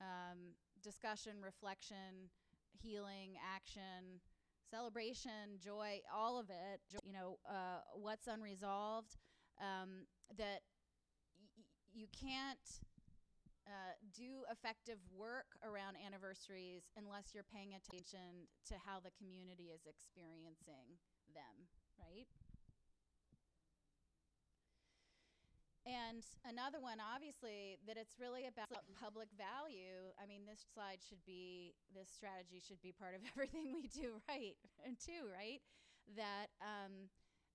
um, discussion, reflection, healing, action, celebration, joy, all of it, you know, uh, what's unresolved, um, that y- you can't uh, do effective work around anniversaries unless you're paying attention to how the community is experiencing them, right? And another one, obviously, that it's really about public value. I mean, this slide should be, this strategy should be part of (laughs) everything we do, right? And (laughs) too, right? That um,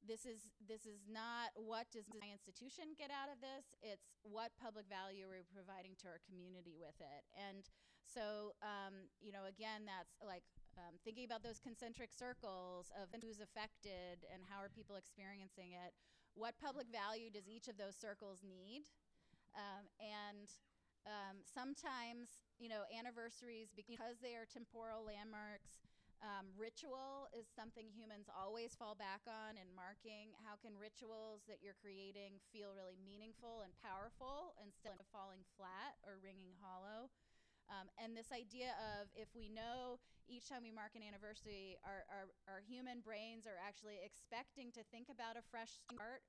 this is this is not what does my institution get out of this. It's what public value are we providing to our community with it. And so, um, you know, again, that's like um, thinking about those concentric circles of who's affected and how are people experiencing it what public value does each of those circles need? Um, and um, sometimes, you know, anniversaries, because they are temporal landmarks, um, ritual is something humans always fall back on in marking. How can rituals that you're creating feel really meaningful and powerful instead of falling flat or ringing hollow? Um, and this idea of if we know each time we mark an anniversary, our, our, our human brains are actually expecting to think about a fresh start,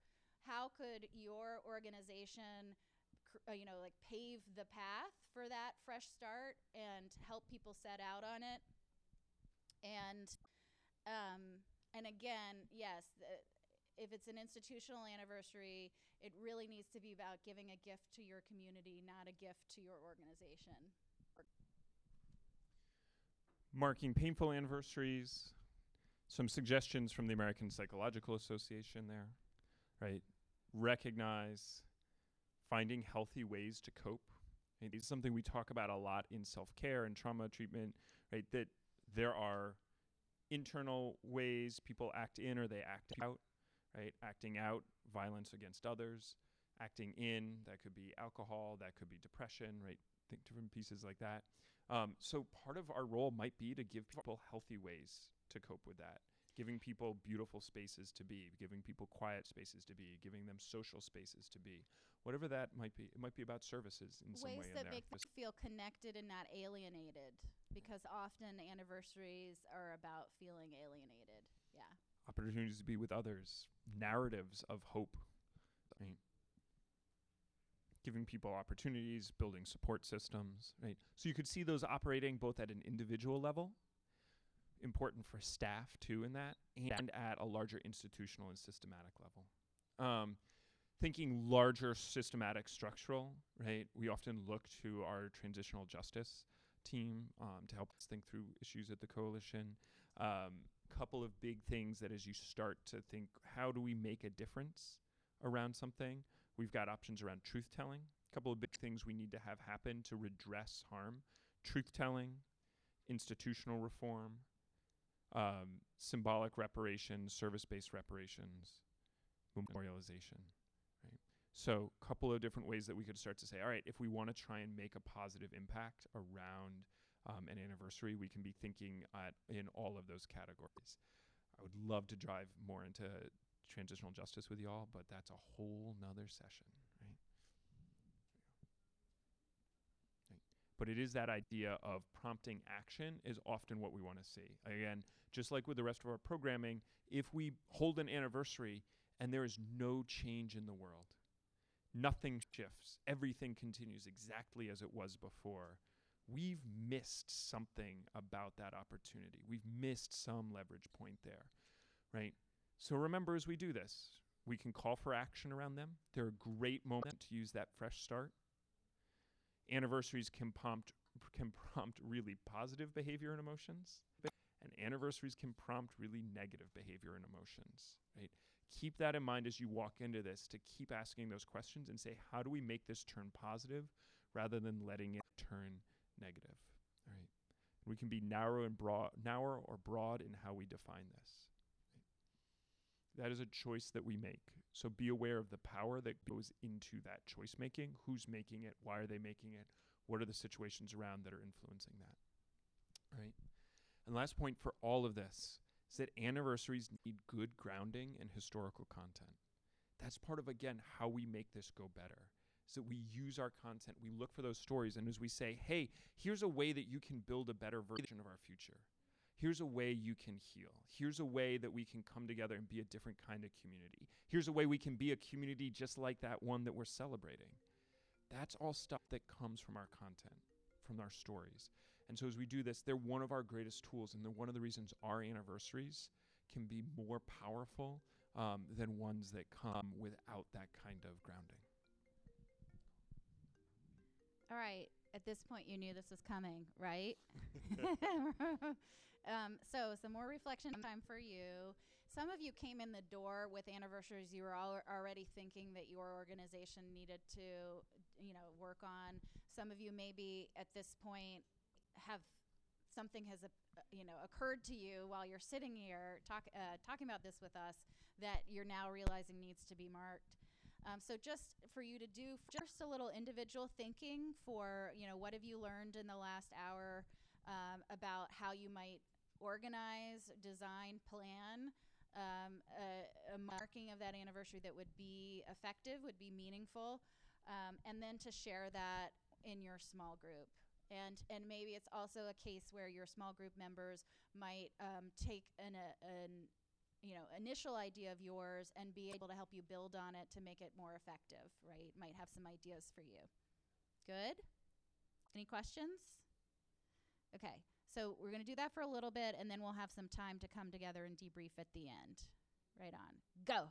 how could your organization, uh, you know, like pave the path for that fresh start and help people set out on it? And um, and again, yes, the, if it's an institutional anniversary, it really needs to be about giving a gift to your community, not a gift to your organization. marking painful anniversaries, some suggestions from the American Psychological Association there, right? Recognize finding healthy ways to cope. This is something we talk about a lot in self care and trauma treatment, right? That there are internal ways people act in or they act out, right? Acting out, violence against others. Acting in, that could be alcohol, that could be depression, right? Think different pieces like that. Um, so part of our role might be to give people healthy ways to cope with that, giving people beautiful spaces to be, giving people quiet spaces to be, giving them social spaces to be, whatever that might be. It might be about services in some Ways way in that make them feel connected and not alienated, because often anniversaries are about feeling alienated. Yeah. opportunities to be with others, narratives of hope, right? Giving people opportunities, building support systems, right? So you could see those operating both at an individual level, important for staff too, in that, and at a larger institutional and systematic level. Um, thinking larger systematic structural, right? We often look to our transitional justice team um, to help us think through issues at the coalition. Um, couple of big things that as you start to think, how do we make a difference around something? We've got options around truth telling. A couple of big things we need to have happen to redress harm: truth telling, institutional reform, um, symbolic reparations, service-based reparations, memorialization. So, a couple of different ways that we could start to say, all right, if we want to try and make a positive impact around um, an anniversary, we can be thinking at, in all of those categories. I would love to drive more into transitional justice with y'all, but that's a whole nother session? Right. But it is that idea of prompting action is often what we want to see. Again, just like with the rest of our programming, if we hold an anniversary and there is no change in the world, nothing shifts, everything continues exactly as it was before, we've missed something about that opportunity. We've missed some leverage point there, right? So remember as we do this, we can call for action around them. They're a great moment to use that fresh start. Anniversaries can prompt can prompt really positive behavior and emotions, and anniversaries can prompt really negative behavior and emotions, right? Keep that in mind as you walk into this to keep asking those questions and say, how do we make this turn positive rather than letting it turn negative, right? We can be narrow and broad, narrow or broad in how we define this. That is a choice that we make. So be aware of the power that goes into that choice making. Who's making it? Why are they making it? What are the situations around that are influencing that? Right? And last point for all of this is that anniversaries need good grounding and historical content. That's part of, again, how we make this go better. So we use our content, we look for those stories, and as we say, hey, here's a way that you can build a better version of our future. Here's a way you can heal. Here's a way that we can come together and be a different kind of community. Here's a way we can be a community just like that one that we're celebrating. That's all stuff that comes from our content, from our stories. And so as we do this, they're one of our greatest tools, and they're one of the reasons our anniversaries can be more powerful um, than ones that come without that kind of grounding. All right. At this point, you knew this was coming, right? (laughs) (laughs) um, so, some more reflection time for you. Some of you came in the door with anniversaries you were al- already thinking that your organization needed to, you know, work on. Some of you maybe at this point have something has uh, you know occurred to you while you're sitting here talk, uh, talking about this with us that you're now realizing needs to be marked. Um, so just for you to do just a little individual thinking for you know what have you learned in the last hour um, about how you might organize, design, plan um, a, a, marking of that anniversary that would be effective, would be meaningful, um, and then to share that in your small group. And, and maybe it's also a case where your small group members might um, take an, a, an you know initial idea of yours and be able to help you build on it to make it more effective right? Might have some ideas for you. Good? Any questions? Okay so we're going to do that for a little bit and then we'll have some time to come together and debrief at the end. Right on. Go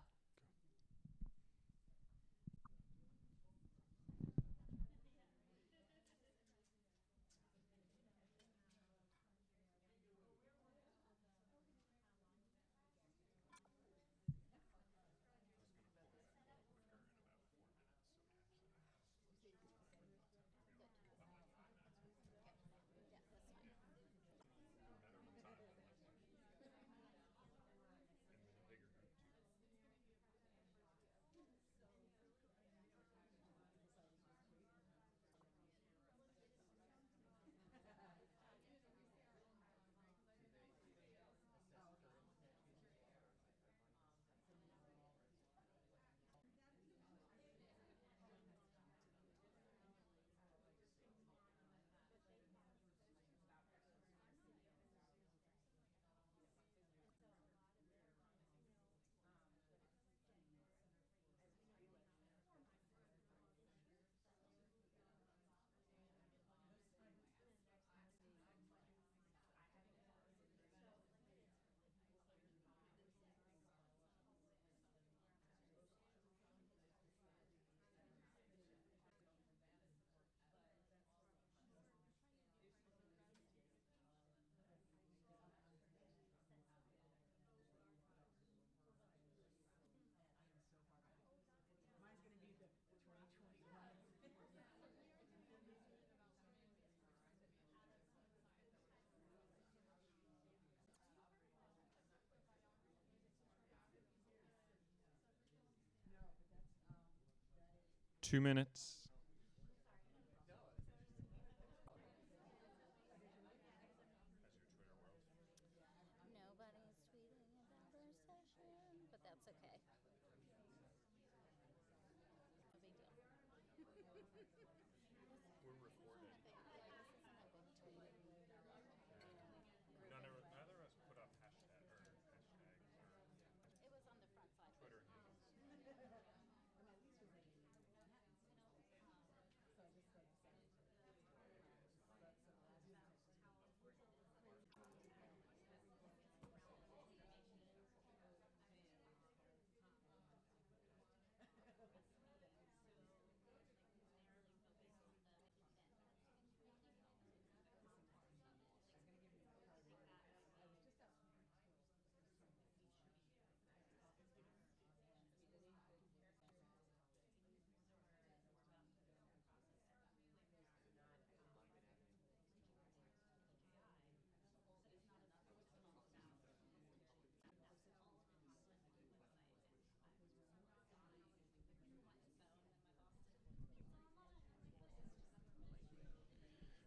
Two minutes. Nobody's tweeting about our session, but that's okay. No big deal. We're recording. None of, neither of us put up hashtag or hashtags or It was on the front side. Twitter handles.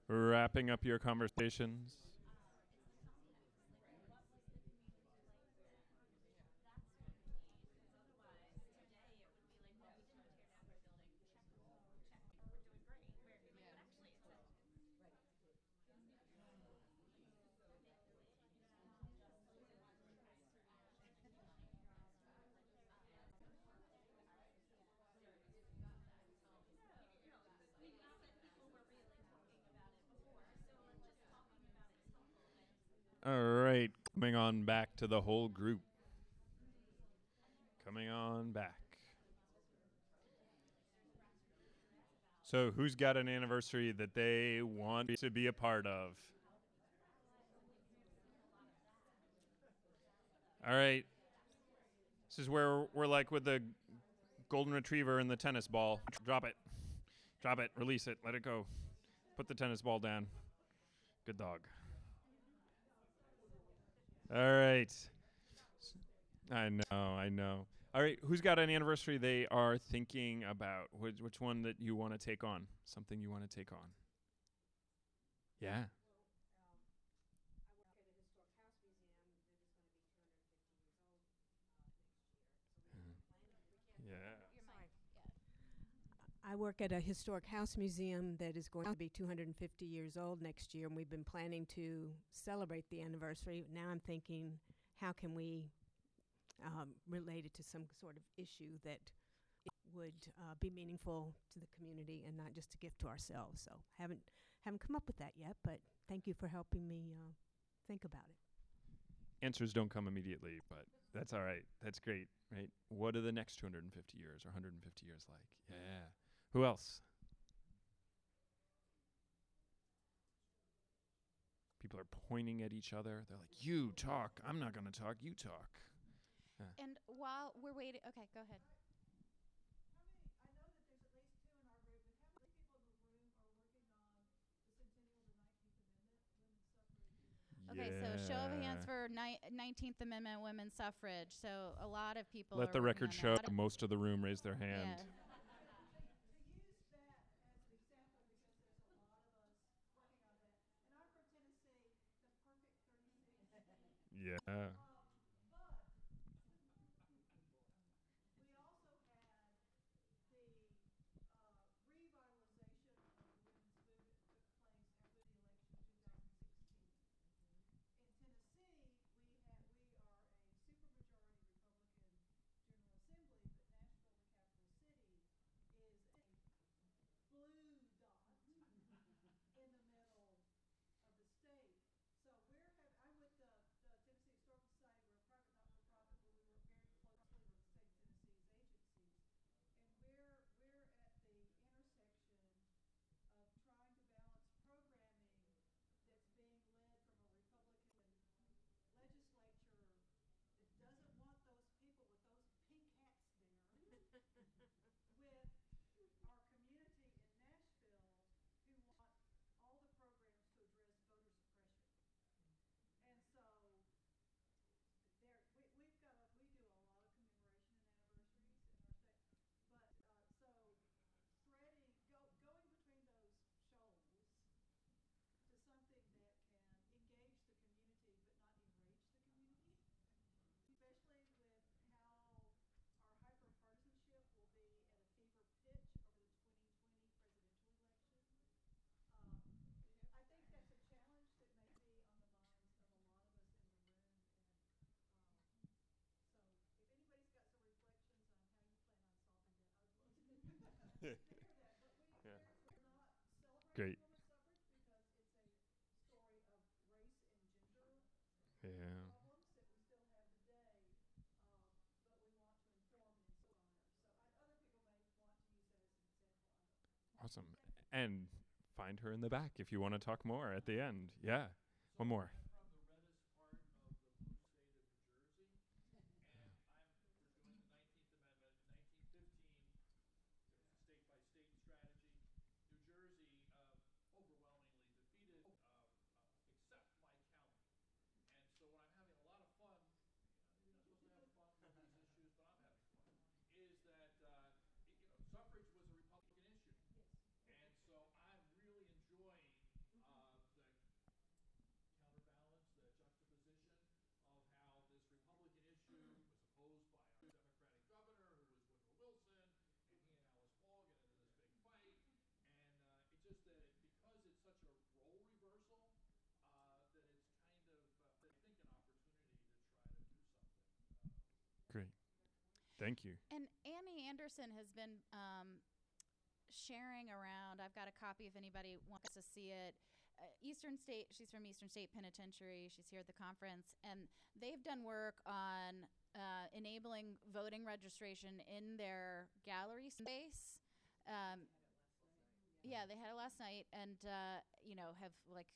Wrapping up your conversations. All right, coming on back to the whole group. Coming on back. So, who's got an anniversary that they want to be a part of? All right. This is where we're like with the golden retriever and the tennis ball. Drop it. Drop it. Release it. Let it go. Put the tennis ball down. Good dog. All right. I know, I know. All right, who's got an anniversary they are thinking about? Which, which one that you want to take on? Something you want to take on? Yeah. Yeah. Your mic. I work at a historic house museum that is going to be 250 years old next year, and we've been planning to celebrate the anniversary. Now I'm thinking, how can we um, relate it to some sort of issue that would uh, be meaningful to the community and not just a gift to ourselves? So haven't haven't come up with that yet, but thank you for helping me uh, think about it. Answers don't come immediately, but that's all right. That's great, right? What are the next 250 years or 150 years like? Yeah. Who else? People are pointing at each other. They're like, "You talk. I'm not going to talk. You talk." And while we're waiting, okay, go ahead. Okay, so show of hands for ni- 19th Amendment women's suffrage. So a lot of people. Let are the record show that. most of the room raised their hand. Yeah. Yeah. Great. Yeah. Awesome. And find her in the back if you want to talk more at the end. Yeah. One more. Thank you. And Annie Anderson has been um, sharing around. I've got a copy if anybody wants to see it. Uh, Eastern State, she's from Eastern State Penitentiary. She's here at the conference, and they've done work on uh, enabling voting registration in their gallery space. Um, yeah, they had it last night, and uh, you know have like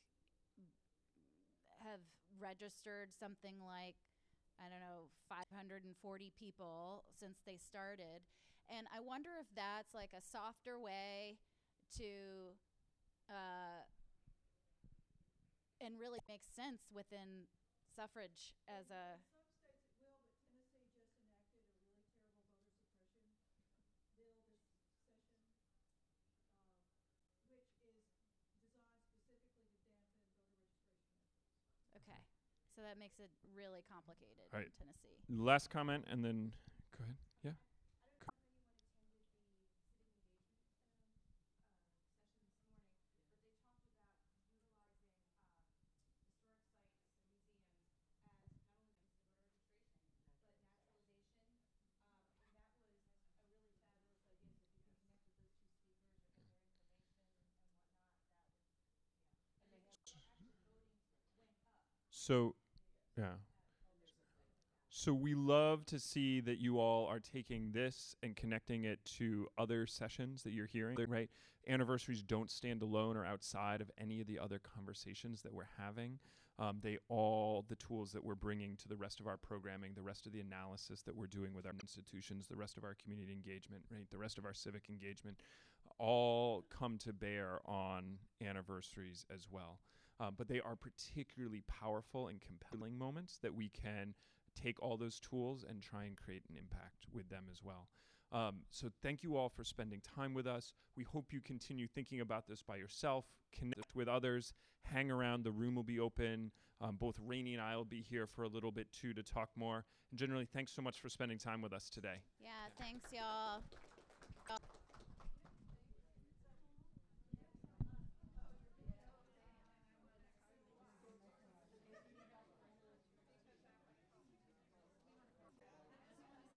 have registered something like I don't know 540 people since they started, and I wonder if that's like a softer way to uh, and really makes sense within suffrage as a Some states it will, but Tennessee just enacted a really terrible voter suppression bill this session, uh, which is designed specifically to dampen voter registration efforts. okay. So that makes it really complicated Right. in Tennessee. Last comment, and then go ahead. Yeah. So, yeah. So we love to see that you all are taking this and connecting it to other sessions that you're hearing, right? Anniversaries don't stand alone or outside of any of the other conversations that we're having. Um, they all, the tools that we're bringing to the rest of our programming, the rest of the analysis that we're doing with our institutions, the rest of our community engagement, right? The rest of our civic engagement, all come to bear on anniversaries as well. Um, but they are particularly powerful and compelling moments that we can take all those tools and try and create an impact with them as well. Um, so thank you all for spending time with us. We hope you continue thinking about this by yourself, connect with others, hang around. The room will be open. Um, both Rainey and I will be here for a little bit too to talk more. And generally, thanks so much for spending time with us today. Yeah, thanks, y'all.